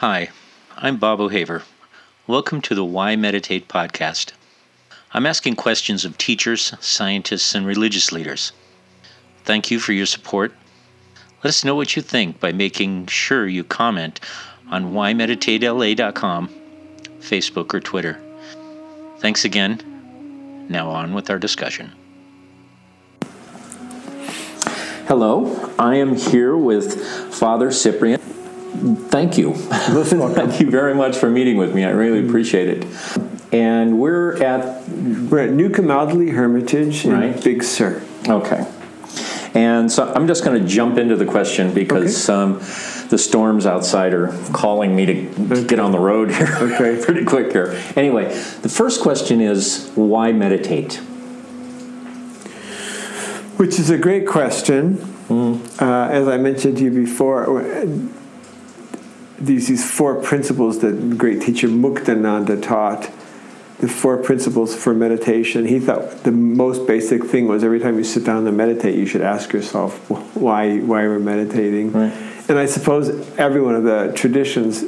Hi, I'm Bob O'Haver. Welcome to the Why Meditate podcast. I'm asking questions of teachers, scientists, and religious leaders. Thank you for your support. Let us know what you think by making sure you comment on whymeditatela.com, Facebook, or Twitter. Thanks again. Now on with our discussion. Hello, I am here with Father Cyprian. Thank you. Thank you very much for meeting with me. I really appreciate it. And we're at We're at New Camaldoli Hermitage in Right. Big Sur. Okay. And so I'm just going to jump into the question because um, the storms outside are calling me to get on the road here Okay. pretty quick here. Anyway, the first question is why meditate? Which is a great question. Uh, as I mentioned to you before, these, these four principles that great teacher Muktananda taught, the four principles for meditation, he thought the most basic thing was every time you sit down to meditate, you should ask yourself why, why we're meditating. Right. And I suppose every one of the traditions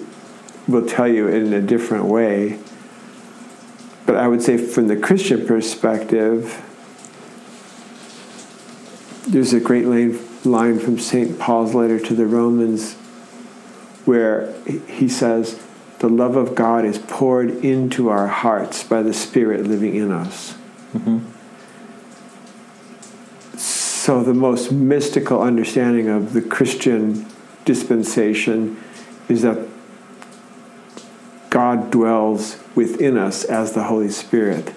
will tell you in a different way. But I would say, from the Christian perspective, there's a great line, line from St. Paul's letter to the Romans where he says, The love of God is poured into our hearts by the Spirit living in us. Mm-hmm. So, the most mystical understanding of the Christian dispensation is that God dwells within us as the Holy Spirit.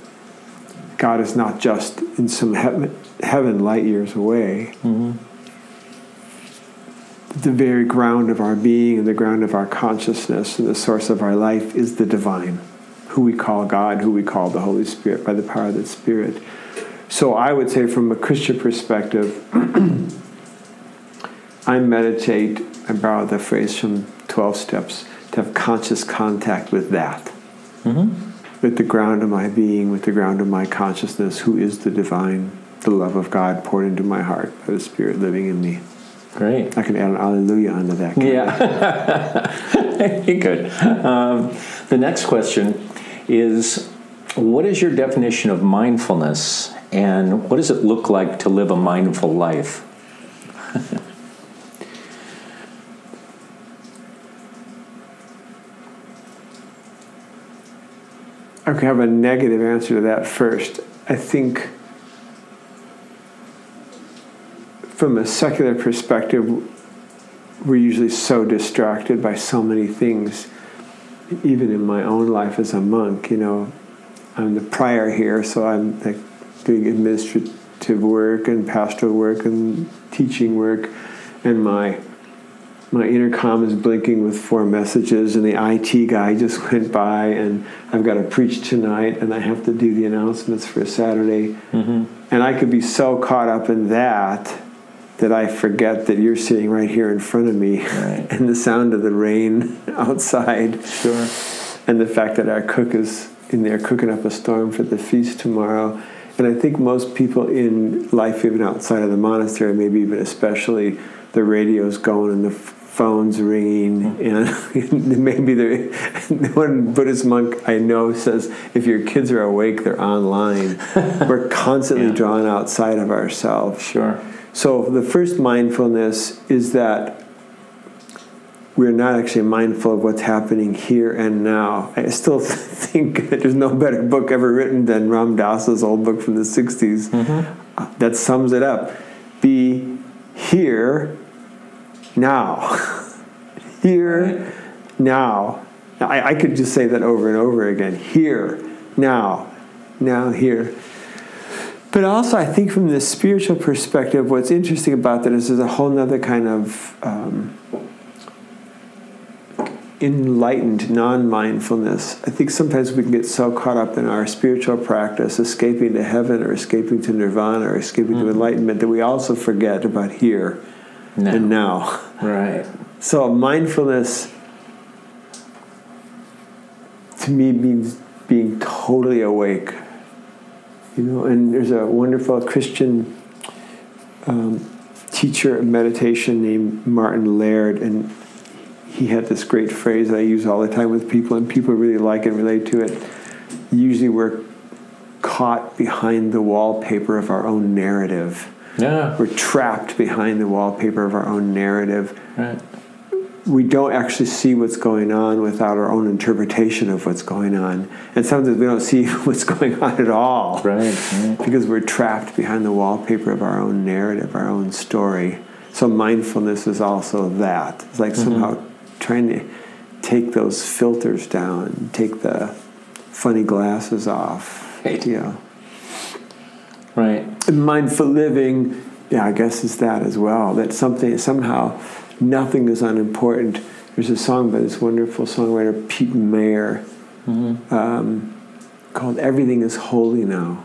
God is not just in some heaven, heaven light years away. Mm-hmm. The very ground of our being and the ground of our consciousness and the source of our life is the divine, who we call God, who we call the Holy Spirit by the power of the Spirit. So I would say, from a Christian perspective, I meditate, I borrow the phrase from 12 Steps, to have conscious contact with that mm-hmm. with the ground of my being, with the ground of my consciousness, who is the divine, the love of God poured into my heart by the Spirit living in me. Great. I can add an alleluia onto that. Yeah. Good. Um, the next question is What is your definition of mindfulness and what does it look like to live a mindful life? I can have a negative answer to that first. I think, from a secular perspective, we're usually so distracted by so many things. Even in my own life as a monk, you know, I'm the prior here, so I'm like doing administrative work and pastoral work and teaching work, and my my intercom is blinking with four messages, and the IT guy just went by, and I've got to preach tonight, and I have to do the announcements for Saturday, mm-hmm. and I could be so caught up in that that I forget that you're sitting right here in front of me, Right. and the sound of the rain outside, Sure. and the fact that our cook is in there cooking up a storm for the feast tomorrow. And I think most people in life, even outside of the monastery, maybe even especially, the radio's going and the phone's ringing, hmm. and maybe the one Buddhist monk I know says, if your kids are awake, they're online. We're constantly Yeah. drawn outside of ourselves. Sure. So the first mindfulness is that we're not actually mindful of what's happening here and now. I still think that there's no better book ever written than Ram Dass's old book from the 60s uh, that sums it up. Be here now. here now. Now, I, I could just say that over and over again. Here, now, now, here. But also, I think from the spiritual perspective, what's interesting about that is there's a whole other kind of um, enlightened non mindfulness. I think sometimes we can get so caught up in our spiritual practice, escaping to heaven or escaping to nirvana or escaping to enlightenment, that we also forget about here Now. and now. Right. So mindfulness to me means being totally awake. You know, and there's a wonderful Christian um, teacher of meditation named Martin Laird, and he had this great phrase that I use all the time with people, and people really like and relate to it. Usually, we're caught behind the wallpaper of our own narrative. Yeah. We're trapped behind the wallpaper of our own narrative. Right. We don't actually see what's going on without our own interpretation of what's going on. And sometimes we don't see what's going on at all. Right. right. Because we're trapped behind the wallpaper of our own narrative, our own story. So mindfulness is also that. It's like mm-hmm. somehow trying to take those filters down, take the funny glasses off. Right. Yeah. Right. And mindful living, yeah, I guess is that as well. That something somehow nothing is unimportant. There's a song by this wonderful songwriter Pete Mayer um, called "Everything Is Holy Now."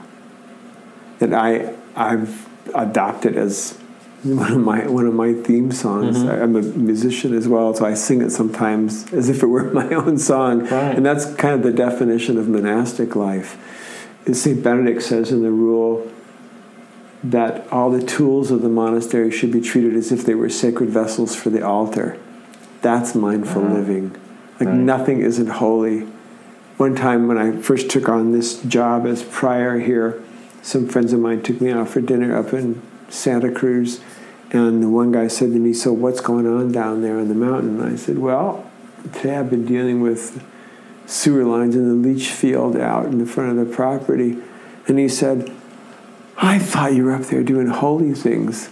That I I've adopted as one of my one of my theme songs. I, I'm a musician as well, so I sing it sometimes as if it were my own song. Right. And that's kind of the definition of monastic life. As Saint Benedict says in the rule that all the tools of the monastery should be treated as if they were sacred vessels for the altar. That's mindful Uh-huh. living. Like Right. nothing isn't holy. One time when I first took on this job as prior here, some friends of mine took me out for dinner up in Santa Cruz, and the one guy said to me, "So what's going on down there on the mountain?" And I said, "Well, today I've been dealing with sewer lines in the leach field out in the front of the property," and he said, "I thought you were up there doing holy things."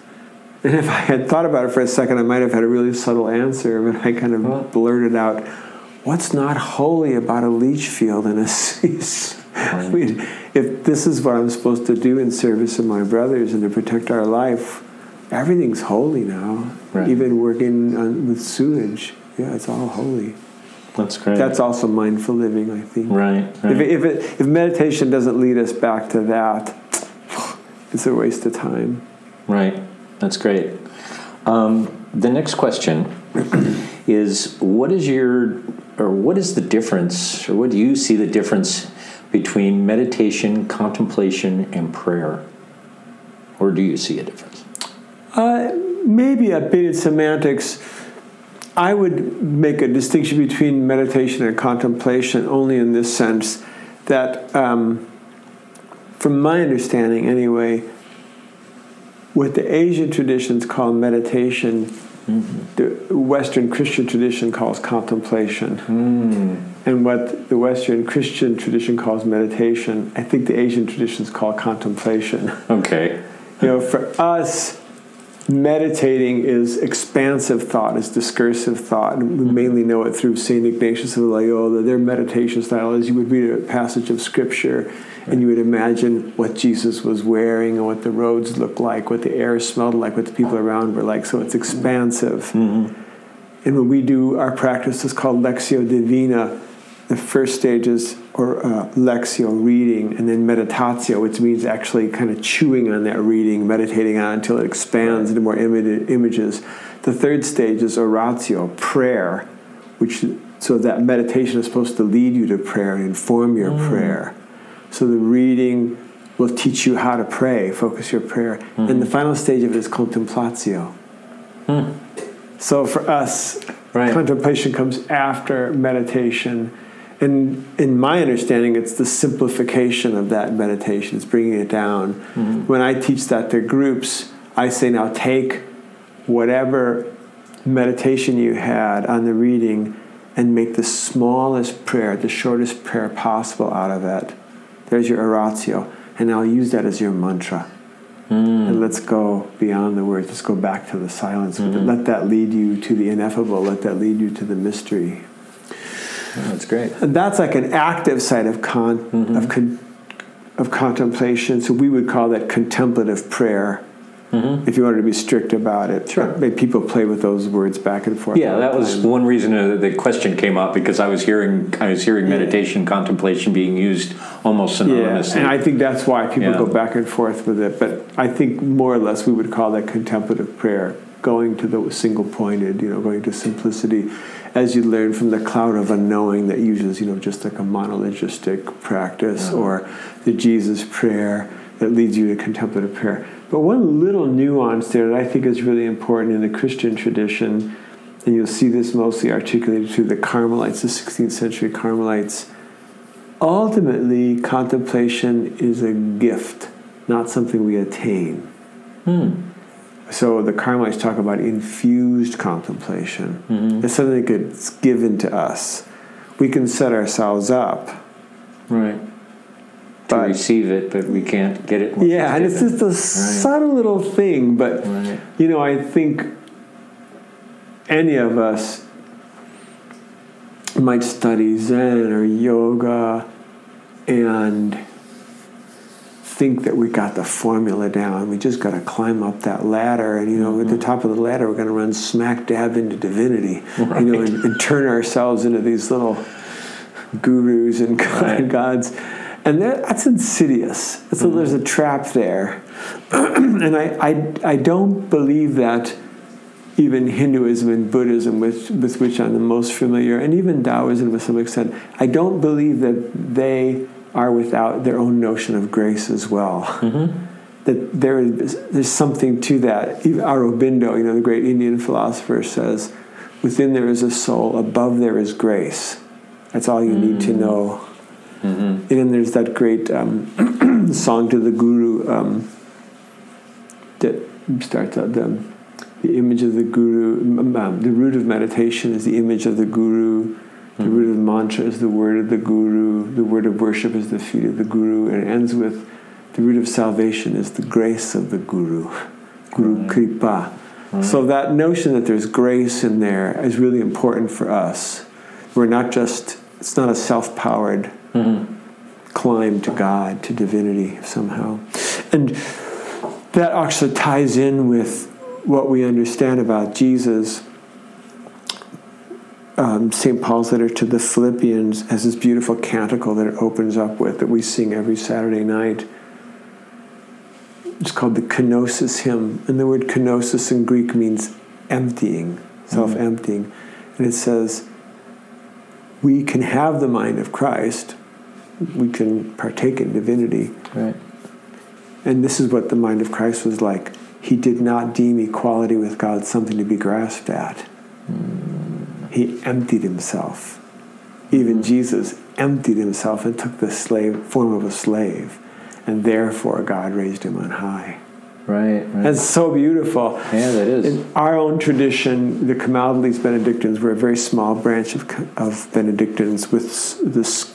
And if I had thought about it for a second, I might have had a really subtle answer, but I kind of blurted out, What's not holy about a leach field in Assis? I mean, if this is what I'm supposed to do in service of my brothers and to protect our life, everything's holy now. Right. Even working on, with sewage, yeah, it's all holy. That's great. That's also mindful living, I think. right. right. If, it, if, it, if meditation doesn't lead us back to that, it's a waste of time. Right. That's great. Um, the next question is what is your or what is the difference or what do you see the difference between meditation, contemplation and prayer? Or do you see a difference? Uh, maybe a bit in semantics. I would make a distinction between meditation and contemplation only in this sense that, um, from my understanding anyway, what the Asian traditions call meditation, mm-hmm. the Western Christian tradition calls contemplation. Mm. And what the Western Christian tradition calls meditation, I think the Asian traditions call contemplation. Okay. You know, for us, meditating is expansive thought, is discursive thought. And we mm-hmm. mainly know it through St. Ignatius of Loyola. Their meditation style is you would read a passage of scripture and you would imagine what Jesus was wearing and what the roads looked like, what the air smelled like, what the people around were like. So it's expansive. Mm-hmm. And when we do our practice, it's called Lectio Divina. The first stage is or uh, Lectio, reading, and then meditatio, which means actually kind of chewing on that reading, meditating on it until it expands into more images. The third stage is oratio, prayer, which so that meditation is supposed to lead you to prayer and inform your mm. prayer. So the reading will teach you how to pray, focus your prayer. And the mm. final stage of it is contemplatio. Hmm. So for us, Right. contemplation comes after meditation. And in my understanding, it's the simplification of that meditation, it's bringing it down. Mm-hmm. When I teach that to groups, I say, now take whatever meditation you had on the reading and make the smallest prayer, the shortest prayer possible out of it. There's your oratio. And I'll use that as your mantra. Mm. And let's go beyond the words. Let's go back to the silence. it. Mm-hmm. Let that lead you to the ineffable. Let that lead you to the mystery. That's great. And that's like an active side of con of con, of contemplation. So we would call that contemplative prayer. If you wanted to be strict about it, Sure. People play with those words back and forth. Yeah, that was one reason uh, the question came up because I was hearing I was hearing meditation, contemplation being used almost synonymously. Yeah, and I think that's why people Yeah. go back and forth with it. But I think more or less we would call that contemplative prayer, going to the single pointed, you know, going to simplicity, as you learn from the cloud of unknowing that uses, you know, just like a monologistic practice, or the Jesus prayer that leads you to contemplative prayer. But one little nuance there that I think is really important in the Christian tradition and you'll see this mostly articulated through the Carmelites, the 16th century Carmelites. Ultimately, contemplation is a gift, not something we attain. Hmm. So the Carmelites talk about infused contemplation. Mhm. It's something that gets given to us. We can set ourselves up. Right. To receive it, but we can't get it. Yeah, and it's just a subtle little thing, but Right. you know, I think any of us might study Zen or yoga and think that we got the formula down. We just got to climb up that ladder, and you know, at the mm-hmm. top of the ladder, we're going to run smack dab into divinity, you know, and, and turn ourselves into these little gurus and god- Right. gods. And that, that's insidious. So mm-hmm. there's a trap there. and I, I, I don't believe that even Hinduism and Buddhism, with, with which I'm the most familiar, and even Taoism to some extent, I don't believe that they are without their own notion of grace as well. That there is there's something to that. Even Aurobindo, you know, the great Indian philosopher, says, "Within there is a soul; above there is grace." That's all you need to know. And then there's that great um, song to the Guru um, that starts out the, the image of the Guru. um, um, the root of meditation is the image of the Guru. The root of the mantra is the word of the Guru. The word of worship is the feet of the Guru. And it ends with the root of salvation is the grace of the Guru. Guru mm. Kripa. Mm. So that notion that there's grace in there is really important for us. We're not just, it's not a self powered mm-hmm. climb to God, to divinity somehow. And that actually ties in with what we understand about Jesus. Um, St. Paul's letter to the Philippians has this beautiful canticle that it opens up with that we sing every Saturday night. It's called the kenosis hymn. And the word kenosis in Greek means emptying, self emptying. And it says, We can have the mind of Christ, we can partake in divinity. Right. And this is what the mind of Christ was like. He did not deem equality with God something to be grasped at. He emptied himself. Even Jesus emptied himself and took the slave form of a slave. And therefore God raised him on high. Right. Right. That's so beautiful. yeah, that is. In our own tradition, the Camaldolese Benedictines were a very small branch of, of Benedictines with this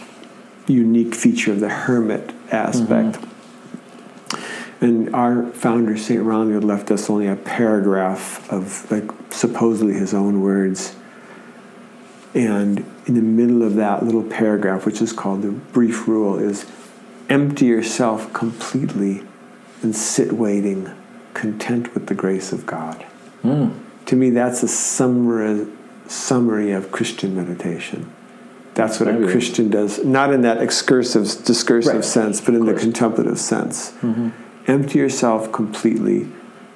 unique feature of the hermit aspect. Mm-hmm. And our founder, St. Romuald, left us only a paragraph of, like, supposedly his own words. And in the middle of that little paragraph, which is called the brief rule, is empty yourself completely and sit waiting, content with the grace of God. Mm. To me, that's a summary, summary of Christian meditation. That's what a Christian does, not in that excursive, discursive Right. sense, but in the contemplative sense. Mm-hmm. Empty yourself completely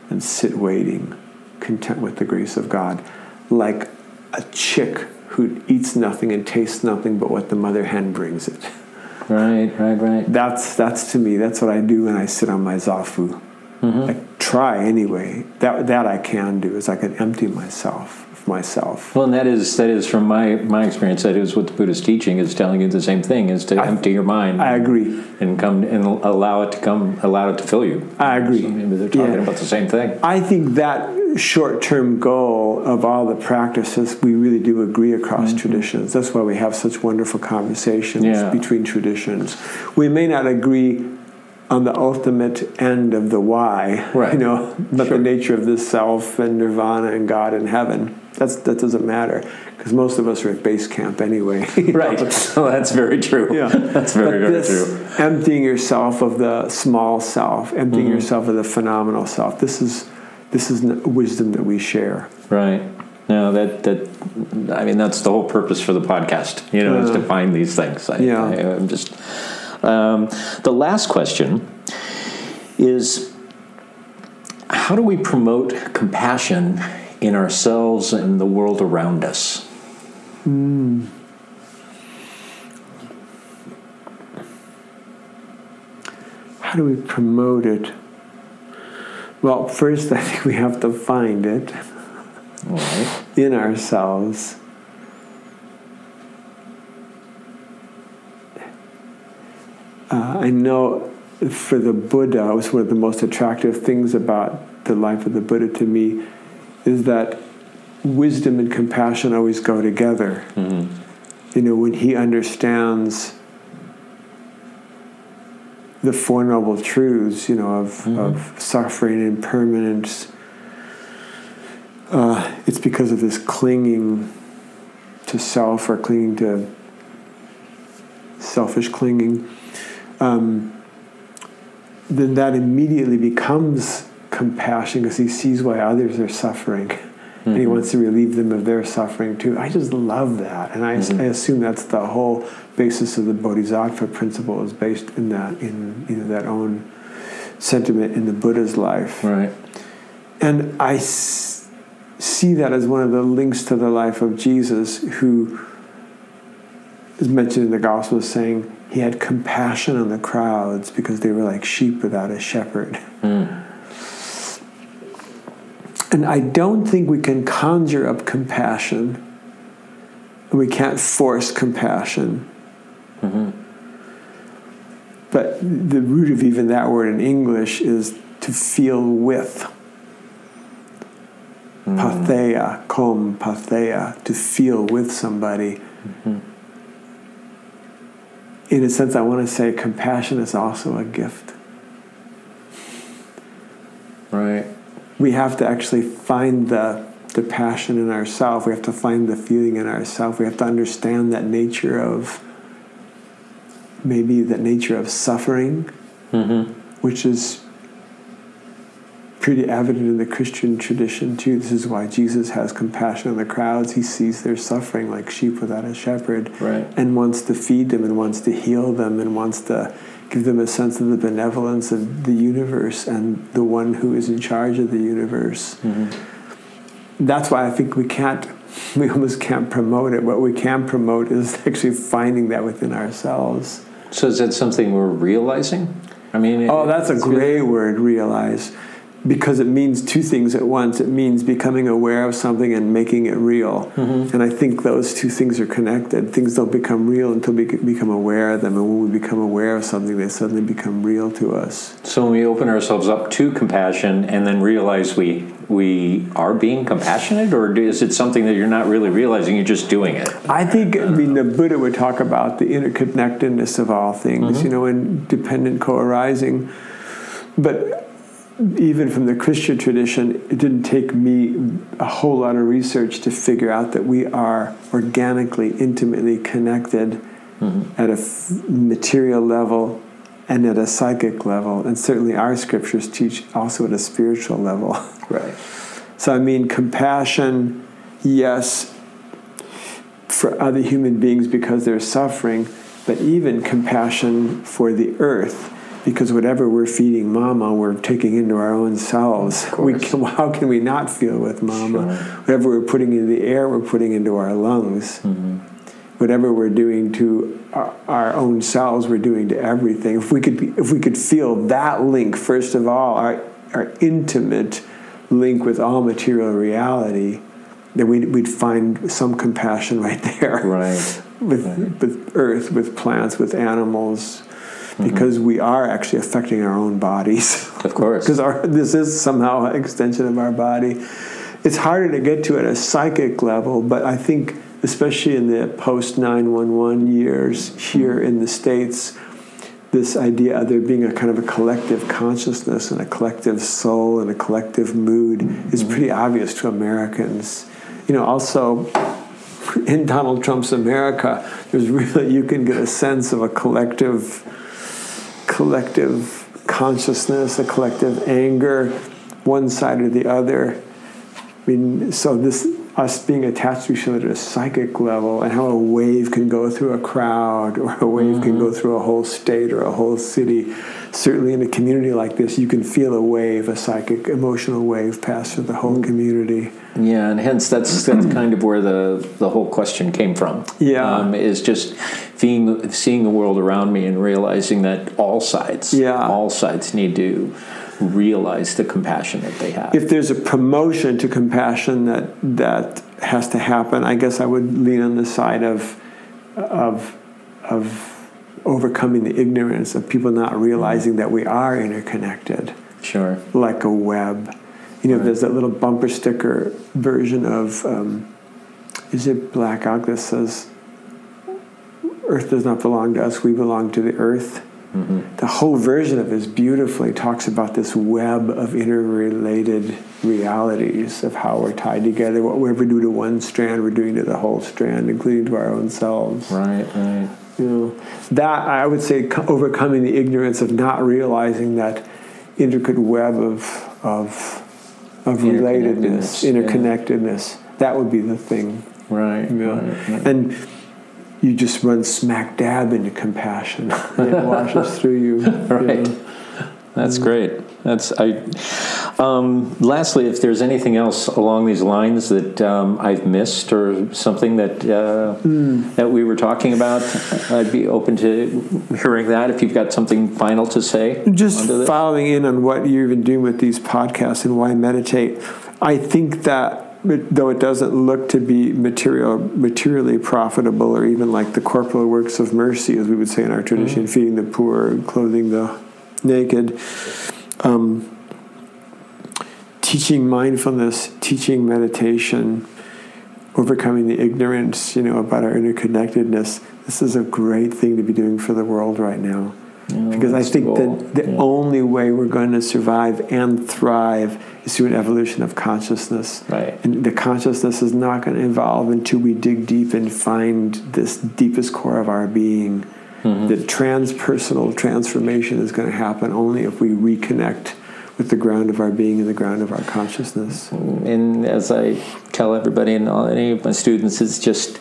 and sit waiting, content with the grace of God, like a chick who eats nothing and tastes nothing but what the mother hen brings it. Right. Right. Right. That's that's to me. That's what I do when I sit on my zafu. Mm-hmm. I try anyway. That that I can do is I can empty myself of myself. Well, and that is that is from my my experience. That is what the Buddhist teaching is telling you the same thing: is to I- empty your mind. I agree. and come and allow it to come, allow it to fill you. I agree. So maybe they're talking Yeah. about the same thing. I think that short-term goal of all the practices we really do agree across traditions. That's why we have such wonderful conversations Yeah. between traditions. We may not agree on the ultimate end of the why, Right. you know, but Sure. the nature of the self and nirvana and God and heaven. That's that doesn't matter because most of us are at base camp anyway. Right. So that's very true. Yeah, That's very, but very this true. emptying yourself of the small self, emptying Mm-hmm. yourself of the phenomenal self. This is this is wisdom that we share. Right. No, that that I mean that's the whole purpose for the podcast. You know, is to find these things. I, Yeah. I, I'm just um, the last question is how do we promote compassion in ourselves and the world around us? How do we promote it? Well, first, I think we have to find it. right. in ourselves. Uh, I know for the Buddha, it was one of the most attractive things about the life of the Buddha to me is that wisdom and compassion always go together. Mm-hmm. You know, when he understands the Four Noble Truths, you know, of, mm-hmm. of suffering and impermanence, uh, it's because of this clinging to self or clinging to selfish clinging. Um, then that immediately becomes compassion because he sees why others are suffering mm-hmm. and he mm-hmm. wants to relieve them of their suffering too. I just love that. And I, mm-hmm. I, assume that's the whole basis of the Bodhisattva principle is based in that, in you know, that own sentiment in the Buddha's life. Right. And I s- see that as one of the links to the life of Jesus, who is mentioned in the Gospel as saying, he had compassion on the crowds because they were like sheep without a shepherd. Mm. And I don't think we can conjure up compassion. We can't force compassion. Mm-hmm. But the root of even that word in English is to feel with. Mm-hmm. Patheia, kom patheia, to feel with somebody. Mm-hmm in a sense, I want to say compassion is also a gift. We have to actually find the the passion in ourselves. We have to find the feeling in ourselves. We have to understand that nature of maybe the nature of suffering, mm-hmm. which is pretty evident in the Christian tradition too. This is why Jesus has compassion on the crowds. He sees their suffering like sheep without a shepherd, right. and wants to feed them, and wants to heal them, and wants to give them a sense of the benevolence of the universe and the one who is in charge of the universe. Mm-hmm. That's why I think we can't. We almost can't promote it. What we can promote is actually finding that within ourselves. So is that something we're realizing? I mean, oh, that's a great word, realize because it means two things at once. It means becoming aware of something and making it real. Mm-hmm. And I think those two things are connected. Things don't become real until we become aware of them. And when we become aware of something, they suddenly become real to us. So when we open ourselves up to compassion and then realize we we are being compassionate, or is it something that you're not really realizing? You're just doing it. I think. I mean, the Buddha would talk about the interconnectedness of all things. Mm-hmm. You know, and dependent co-arising. But even from the Christian tradition, it didn't take me a whole lot of research to figure out that we are organically, intimately connected mm-hmm. at a f- material level and at a psychic level. And certainly our scriptures teach also at a spiritual level. Right. So, I mean, compassion, yes, for other human beings because they're suffering, but even compassion for the earth because whatever we're feeding mama, we're taking into our own selves. We can, how can we not feel with mama? Sure. Whatever we're putting into the air, we're putting into our lungs. Mm-hmm. Whatever we're doing to our, our, own selves, we're doing to everything. If we could, be, if we could feel that link, first of all, our, our intimate link with all material reality, then we'd, we'd find some compassion right there. Right. with, right. with earth, with plants, with animals, because mm-hmm. we are actually affecting our own bodies. Of course. Because this is somehow an extension of our body. It's harder to get to at a psychic level, but I think, especially in the post 911 years here mm-hmm. in the States, this idea of there being a kind of a collective consciousness and a collective soul and a collective mood mm-hmm. is pretty obvious to Americans. You know, also in Donald Trump's America, there's really, you can get a sense of a collective collective consciousness, a collective anger, one side or the other. I mean, so this us being attached to each other at a psychic level and how a wave can go through a crowd or a wave mm-hmm. can go through a whole state or a whole city. Certainly in a community like this, you can feel a wave, a psychic, emotional wave pass through the whole community. Yeah, and hence that's that's kind of where the the whole question came from. Yeah, um, is just seeing seeing the world around me and realizing that all sides, yeah. all sides need to realize the compassion that they have. if there's a promotion to compassion that that has to happen, I guess I would lean on the side of of of overcoming the ignorance of people not realizing that we are interconnected, sure. like a web. You know, Right. there's that little bumper sticker version of um, is it Black Elk that says, "Earth does not belong to us; we belong to the earth." the whole version of this beautifully talks about this web of interrelated realities of how we're tied together. What we ever do to one strand, we're doing to the whole strand, including to our own selves. Right, right. You know, that I would say overcoming the ignorance of not realizing that intricate web of of of relatedness, Interconnectedness, yeah. That would be the thing. Right, Yeah. right, right. And you just run smack dab into compassion. And it washes through you. Right. Yeah. That's great. That's I. Um, lastly, if there's anything else along these lines that um, I've missed or something that uh, that we were talking about, I'd be open to hearing that. If you've got something final to say, Just following in on what you've even doing with these podcasts and why meditate, I think that though it doesn't look to be material, materially profitable or even like the corporal works of mercy, as we would say in our tradition, feeding the poor, clothing the naked, um, teaching mindfulness, teaching meditation, overcoming the ignorance, you know, about our interconnectedness. This is a great thing to be doing for the world right now. Because I think cool. that the Yeah. only way we're going to survive and thrive is through an evolution of consciousness. Right. And the consciousness is not going to evolve until we dig deep and find this deepest core of our being. Mm-hmm. The transpersonal transformation is going to happen only if we reconnect with the ground of our being and the ground of our consciousness. and as I tell everybody and all, any of my students, it's just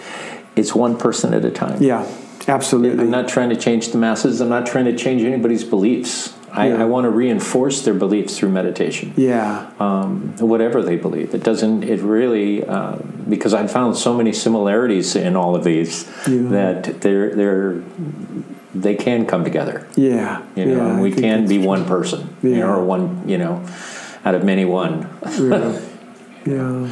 it's one person at a time. Yeah, absolutely. I'm not trying to change the masses. I'm not trying to change anybody's beliefs. I, Yeah. I want to reinforce their beliefs through meditation. yeah, um, whatever they believe. It doesn't. It really uh, because I've found so many similarities in all of these Yeah. that they're they're they can come together. yeah. You know, yeah, and we can be true. one person. You know, or one. You know, out of many one. Yeah. yeah.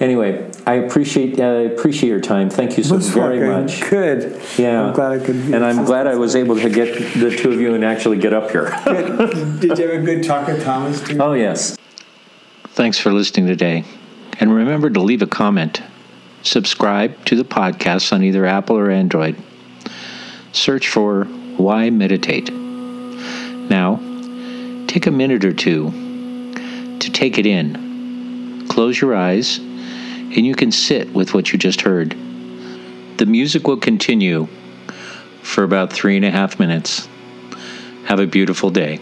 Anyway, I appreciate uh, appreciate your time. Thank you so Most very much. Good. Yeah, I'm glad I could. Be and I'm glad I was able to get the two of you and actually get up here. Did you have a good talk with Thomas? Too? oh yes. Thanks for listening today. And remember to leave a comment. Subscribe to the podcast on either Apple or Android. Search for Why Meditate. Now, take a minute or two to take it in. Close your eyes, and you can sit with what you just heard. The music will continue for about three and a half minutes. Have a beautiful day.